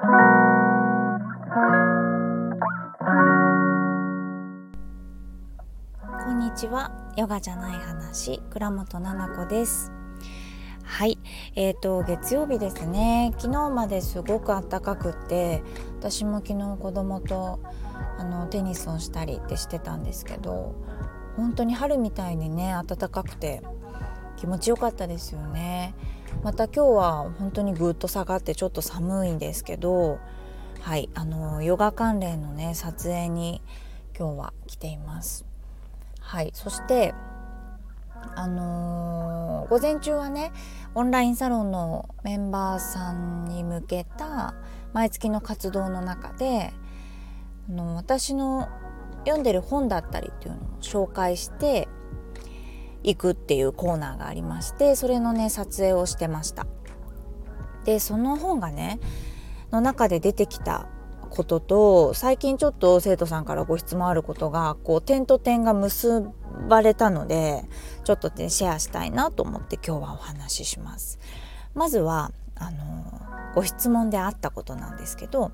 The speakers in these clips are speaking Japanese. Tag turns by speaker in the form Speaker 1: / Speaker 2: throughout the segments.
Speaker 1: こんにちは。ヨガじゃない話。倉本々子です。はい。えーと月曜日ですね。昨日まですごく暖かくって私も昨日子供とあのテニスをしたりってしてたんですけど本当に春みたいにね暖かくて気持ちよかったですよね。また今日は本当にぐっと下がってちょっと寒いんですけどはいあのヨガ関連のね撮影に今日は来ています。はいそしてあのー、午前中はねオンラインサロンのメンバーさんに向けた毎月の活動の中であの私の読んでる本だったりっていうのを紹介していくっていうコーナーがありましてそれのね撮影をしてましたでその本がねの中で出てきたことと最近ちょっと生徒さんからご質問あることがこう点と点が結ばれたのでちょっとねシェアしたいなと思って今日はお話ししますまずはあのご質問であったことなんですけど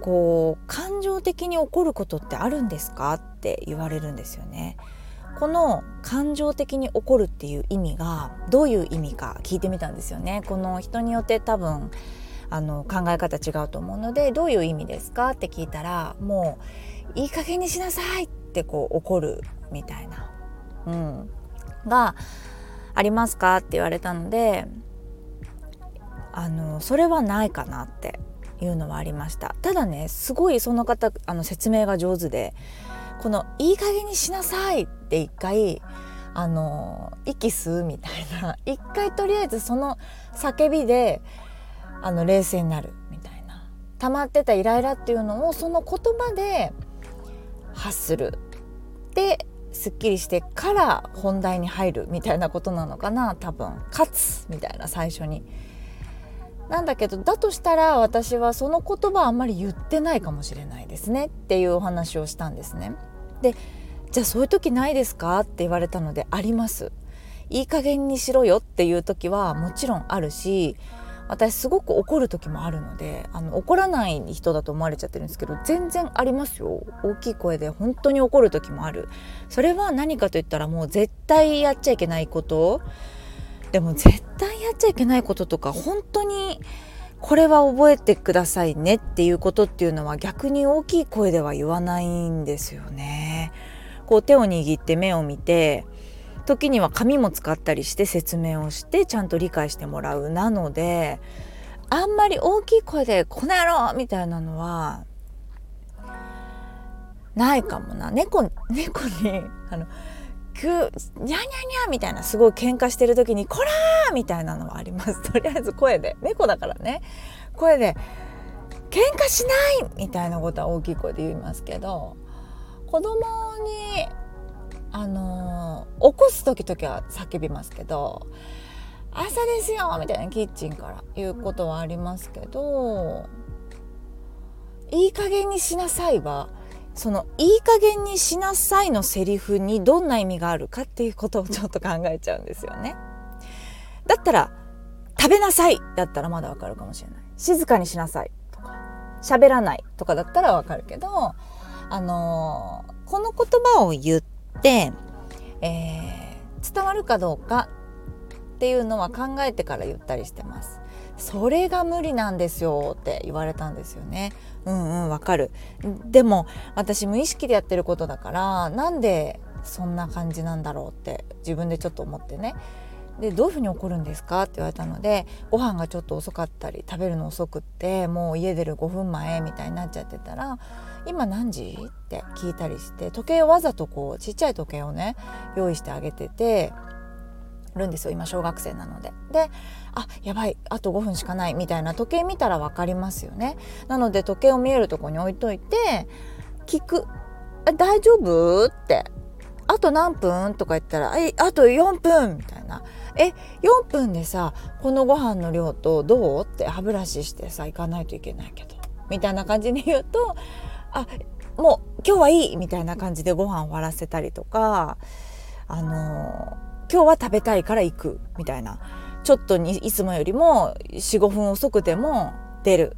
Speaker 1: こう感情的に起こることってあるんですかって言われるんですよね。この感情的に起こるっていう意味がどういう意味か聞いてみたんですよね。この人によって多分あの考え方違うと思うのでどういう意味ですかって聞いたらもういい加減にしなさいってこう怒るみたいな、うん、がありますかって言われたのであのそれはないかなっていうのはありましたただねすごいその方あの説明が上手でこの「いい加減にしなさい」って一回あの息吸うみたいな 一回とりあえずその叫びであの冷静になるみたいな溜まってたイライラっていうのをその言葉で発するですっきりしてから本題に入るみたいなことなのかな多分「勝つ」みたいな最初に。なんだけどだとしたら私はその言葉あんまり言ってないかもしれないですねっていうお話をしたんですね。でじゃあそういう時ないですか？って言われたのであります。いい加減にしろよっていう時はもちろんあるし私すごく怒る時もあるのであの怒らない人だと思われちゃってるんですけど全然ありますよ大きい声で本当に怒る時もあるそれは何かといったらもう絶対やっちゃいけないことでも絶対やっちゃいけないこととか本当にこれは覚えてくださいねっていうことっていうのは逆に大きい声では言わないんですよね。こう手を握って目を見て時には紙も使ったりして説明をしてちゃんと理解してもらうなのであんまり大きい声で「この野郎!」みたいなのはないかもな猫猫にあのくにゃにゃにゃみたいなすごい喧嘩してる時に「こら!」みたいなのはありますとりあえず声で猫だからね声で「喧嘩しない!」みたいなことは大きい声で言いますけど子供にあの、起こす時々は叫びますけど「朝ですよ!」みたいなキッチンから言うことはありますけど「いい加減にしなさいは」そのいい加減にしなさいのセリフにどんな意味があるかっていうことをちょっと考えちゃうんですよね。だったら食べなさいだったらまだわかるかもしれない。静かにしなさいとか喋らないとかだったらわかるけど、あのー、この言葉を言って、えー、伝わるかどうかっていうのは考えてから言ったりしてます。それが無理なんですよって言われたんですよね。うんうんわかる。でも私無意識でやってることだからなんでそんな感じなんだろうって自分でちょっと思ってね。でどういうふうに起こるんですか？って言われたのでご飯がちょっと遅かったり食べるの遅くってもう家出る5分前みたいになっちゃってたら「今何時?」って聞いたりして時計をわざとこうちっちゃい時計をね用意してあげててるんですよ今小学生なので。であやばいあと5分しかないみたいな時計見たら分かりますよね。なので時計を見えるとこに置いといて聞く「大丈夫?」って「あと何分?」とか言ったら「えあと4分」みたいな「え4分でさこのご飯の量とどう?」って歯ブラシしてさ行かないといけないけどみたいな感じに言うと「あもう今日はいい」みたいな感じでご飯終わらせたりとかあの今日は食べたいから行くみたいなちょっとにいつもよりも45分遅くても出る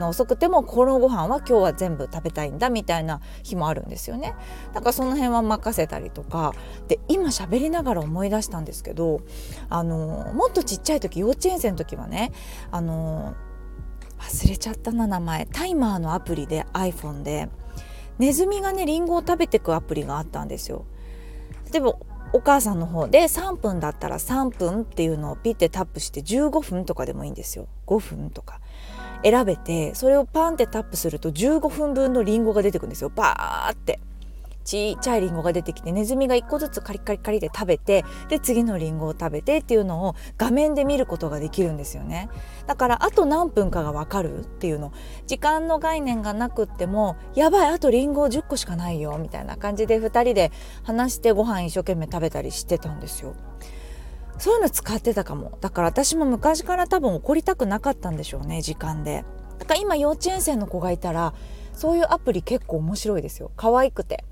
Speaker 1: の遅くてもこのご飯は今日は全部食べたいんだみたいな日もあるんですよね。だからその辺は任せたりとか。で今喋りながら思い出したんですけどあのもっとちっちゃい時幼稚園生の時はねあの忘れちゃったな名前。タイマーのアプリで iPhone で。ネズミがねリンゴを食べてくアプリがあったんですよ。例えばお母さんの方で3分だったら3分っていうのをピッてタップして15分とかでもいいんですよ。5分とか。選べてそれをパンってタップすると15分分のリンゴが出てくるんですよ。バーって。ちっちゃいリンゴが出てきてネズミが1個ずつカリカリカリで食べてで次のリンゴを食べてっていうのを画面で見ることができるんですよね。だからあと何分かが分かるっていうの。時間の概念がなくってもやばいあとリンゴ10個しかないよみたいな感じで2人で話してご飯一生懸命食べたりしてたんですよ。そういうの使ってたかも。だから私も昔から多分怒りたくなかったんでしょうね時間で。だから今幼稚園生の子がいたらそういうアプリ結構面白いですよ。可愛くて。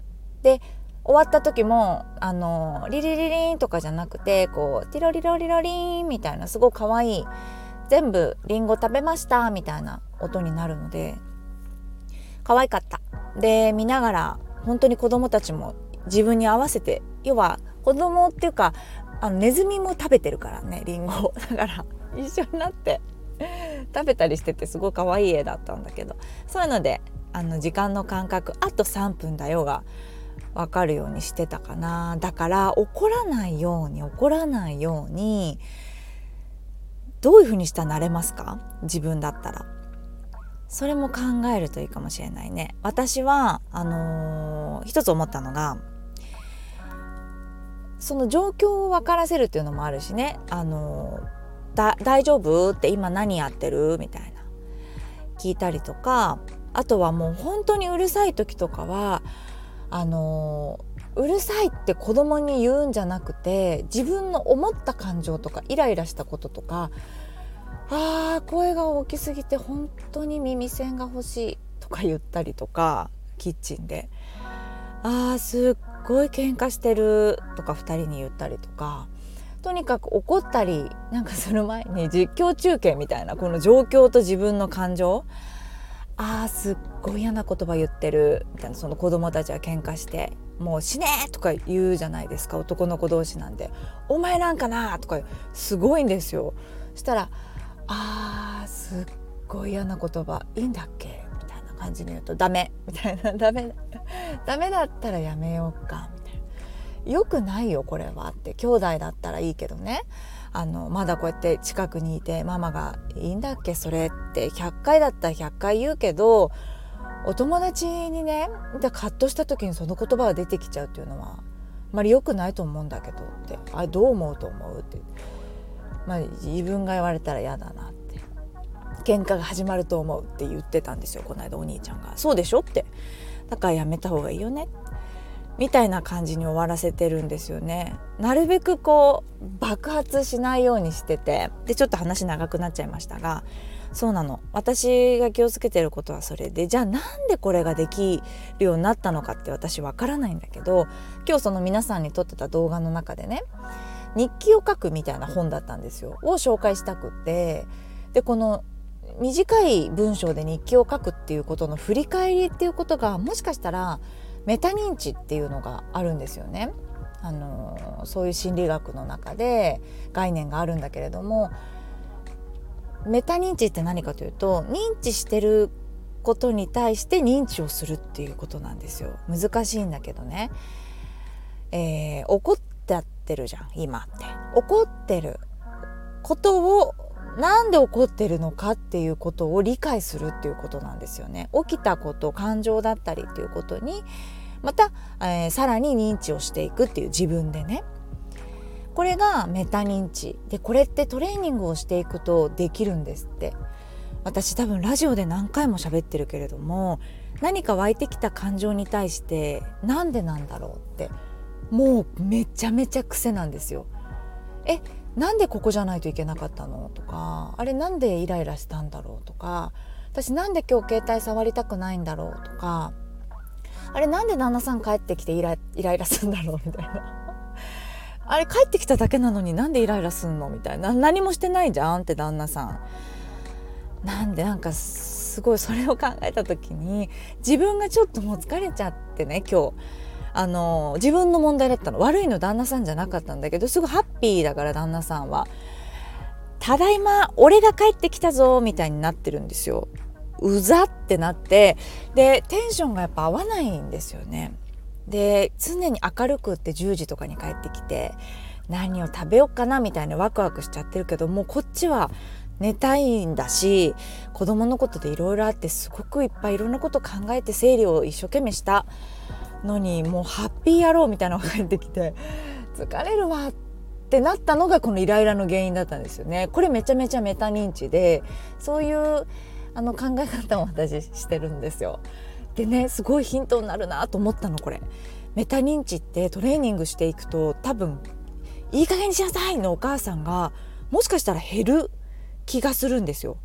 Speaker 1: で終わった時もあのリリリリンとかじゃなくてこうティロリロリロリンみたいなすごい可愛い全部リンゴ食べましたみたいな音になるので可愛かった。で見ながら本当に子供たちも自分に合わせて要は子供っていうかあのネズミも食べてるからねリンゴ。だから一緒になって食べたりしててすごい可愛い絵だったんだけど。そういうのであの時間の感覚あと3分だよが分かるようにしてたかな。だから怒らないように怒らないようにどういうふうにしたらなれますか？自分だったら。それも考えるといいかもしれないね。私はあのー、一つ思ったのがその状況を分からせるっていうのもあるしね。あの大丈夫って今何やってるみたいな。聞いたりとか。あとはもう本当にうるさい時とかはあのうるさいって子供に言うんじゃなくて自分の思った感情とかイライラしたこととかあー声が大きすぎて本当に耳栓が欲しいとか言ったりとかキッチンで。あーすっごい喧嘩してるとか2人に言ったりとかとにかく怒ったりなんかする前に実況中継みたいなこの状況と自分の感情あーすっごい嫌な言葉言ってるみたいなその子供たちは喧嘩して「もう死ね!」とか言うじゃないですか男の子同士なんで「お前なんかな!」とかすごいんですよ。したら「あーすっごい嫌な言葉いいんだっけ?」感じに言うとダメ。みたいな。ダメ。ダメだったらやめようか。みたいな。よくないよこれは。って。兄弟だったらいいけどね。あのまだこうやって近くにいてママが「いいんだっけ？それ」って。100回だったら100回言うけどお友達にねカッとした時にその言葉が出てきちゃうっていうのはあまり良くないと思うんだけどって「あどう思うと思う?」って、まあ、自分が言われたら嫌だな。って喧嘩が始まると思うって言ってたんですよこの間お兄ちゃんが。そうでしょって。だからやめた方がいいよね。みたいな感じに終わらせてるんですよね。なるべくこう爆発しないようにしてて。でちょっと話長くなっちゃいましたが。そうなの。私が気をつけてることはそれで。じゃあなんでこれができるようになったのかって私わからないんだけど今日その皆さんに撮ってた動画の中でね日記を書くみたいな本だったんですよ。を紹介したくって。でこの短い文章で日記を書くっていうことの振り返りっていうことがもしかしたらメタ認知っていうのがあるんですよね。あのそういう心理学の中で概念があるんだけれどもメタ認知って何かというと認知してることに対して認知をするっていうことなんですよ。難しいんだけどね、えー、怒っちゃってるじゃん今って。怒ってることをなんで起こってるのかっていうことを理解するっていうことなんですよね。起きたこと感情だったりっていうことにまた、えー、さらに認知をしていくっていう自分でね。これがメタ認知でこれってトレーニングをしていくとできるんですって私多分ラジオで何回も喋ってるけれども何か湧いてきた感情に対してなんでなんだろうってもうめちゃめちゃ癖なんですよ。えなんでここじゃないといけなかったの？とかあれなんでイライラしたんだろう？とか私なんで今日携帯触りたくないんだろう？とかあれなんで旦那さん帰ってきてイライライラするんだろう？みたいな。あれ帰ってきただけなのになんでイライラすんの？みたいな。何もしてないじゃんって旦那さん。なんでなんかすごいそれを考えた時に自分がちょっともう疲れちゃってね今日。あの自分の問題だったの悪いの旦那さんじゃなかったんだけどすごいハッピーだから旦那さんは「ただいま俺が帰ってきたぞ」みたいになってるんですよ。うざってなってでテンションがやっぱ合わないんですよね。で常に明るくって10時とかに帰ってきて何を食べようかなみたいなワクワクしちゃってるけどもうこっちは寝たいんだし子供のことでいろいろあってすごくいっぱいいろんなこと考えて整理を一生懸命したのにもうハッピー野郎みたいなのが帰ってきて疲れるわってなったのがこのイライラの原因だったんですよね。これめちゃめちゃメタ認知でそういうあの考え方を私してるんですよ。でねすごいヒントになるなと思ったのこれ。メタ認知ってトレーニングしていくと多分「いい加減にしなさい!」のお母さんがもしかしたら減る気がするんですよ。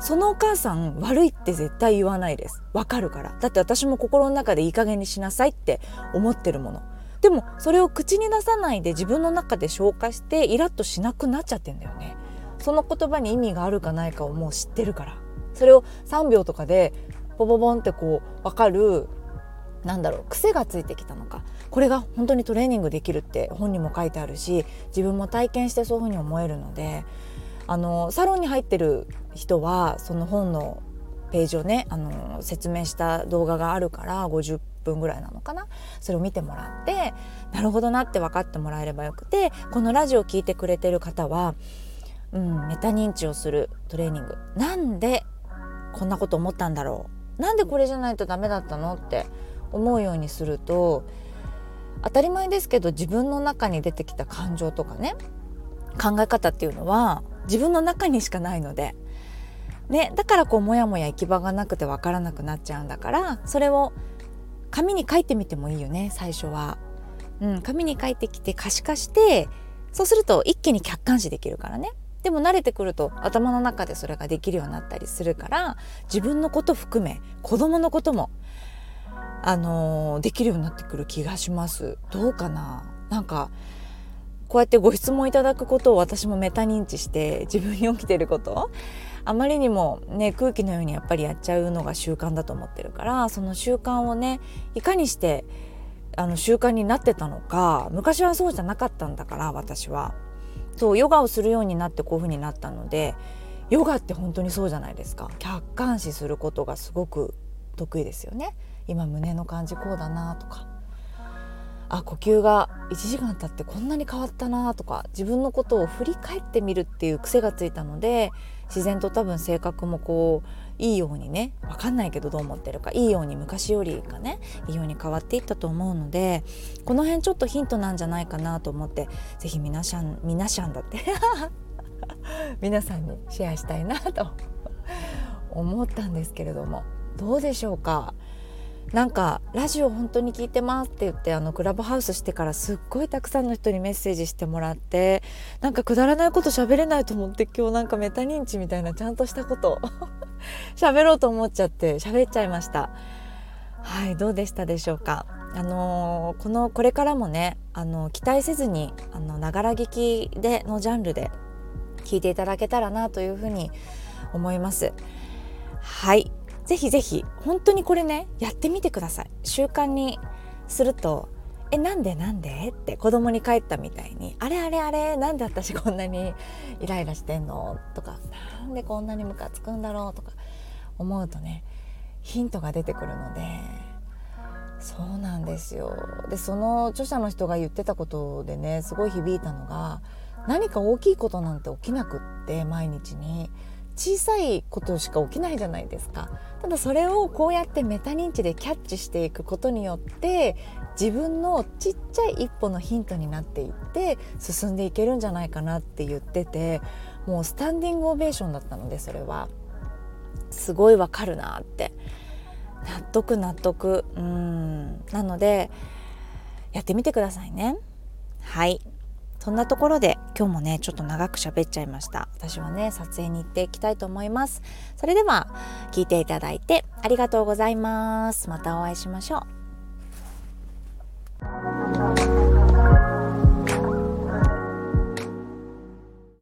Speaker 1: そのお母さん悪いって絶対言わないです。わかるから。だって私も心の中でいい加減にしなさいって思ってるもの。でもそれを口に出さないで自分の中で消化してイラッとしなくなっちゃってんだよね。その言葉に意味があるかないかをもう知ってるから。それを3秒とかでポポポンってこう分かるなんだろう癖がついてきたのか。これが本当にトレーニングできるって本にも書いてあるし自分も体験してそういうふうに思えるのであのサロンに入ってる人はその本のページをねあの説明した動画があるから50分ぐらいなのかな？それを見てもらってなるほどなって分かってもらえればよくてこのラジオを聴いてくれてる方は、うん、メタ認知をするトレーニング。なんでこんなこと思ったんだろう？なんでこれじゃないとダメだったの？って思うようにすると当たり前ですけど自分の中に出てきた感情とかね考え方っていうのは自分の中にしかないので、ね、だからこうモヤモヤ行き場がなくて分からなくなっちゃうんだからそれを紙に書いてみてもいいよね最初は。うん、紙に書いてきて可視化してそうすると一気に客観視できるからね。でも慣れてくると頭の中でそれができるようになったりするから自分のこと含め子供のことも、あの、できるようになってくる気がします。どうかな？なんかこうやってご質問いただくことを私もメタ認知して自分に起きてること。あまりにもね空気のようにやっぱりやっちゃうのが習慣だと思ってるからその習慣をねいかにしてあの習慣になってたのか昔はそうじゃなかったんだから私は。そうヨガをするようになってこういう風になったのでヨガって本当にそうじゃないですか。客観視することがすごく得意ですよね。今胸の感じこうだなとか。あ呼吸が1時間経ってこんなに変わったなとか自分のことを振り返ってみるっていう癖がついたので自然と多分性格もこういいようにね分かんないけどどう思ってるかいいように昔よりかねいいように変わっていったと思うのでこの辺ちょっとヒントなんじゃないかなと思って是非皆さん皆さんだって 皆さんにシェアしたいなと思ったんですけれどもどうでしょうか？なんかラジオ本当に聞いてますって言ってあのクラブハウスしてからすっごいたくさんの人にメッセージしてもらってなんかくだらないこと喋れないと思って今日なんかメタ認知みたいなちゃんとしたこと 喋ろうと思っちゃって喋っちゃいました。はいどうでしたでしょうか？あのー、このこれからもねあの期待せずにあのながら聞きでのジャンルで聞いていただけたらなというふうに思います。はい。ぜひぜひ本当にこれねやってみてください習慣にすると「えなんでなんで?」って子供に帰ったみたいに「あれあれあれなんで私こんなにイライラしてんの?」とか「なんでこんなにムカつくんだろう?」とか思うとねヒントが出てくるのでそうなんですよでその著者の人が言ってたことでねすごい響いたのが何か大きいことなんて起きなくって毎日に。小さいことしか起きないじゃないですか。ただそれをこうやってメタ認知でキャッチしていくことによって自分のちっちゃい一歩のヒントになっていって進んでいけるんじゃないかなって言っててもうスタンディングオベーションだったのでそれは。すごいわかるなって。納得納得。うん。なのでやってみてくださいね。はい。そんなところで今日もねちょっと長く喋っちゃいました。私はね撮影に行っていきたいと思います。それでは聞いていただいてありがとうございます。またお会いしましょう。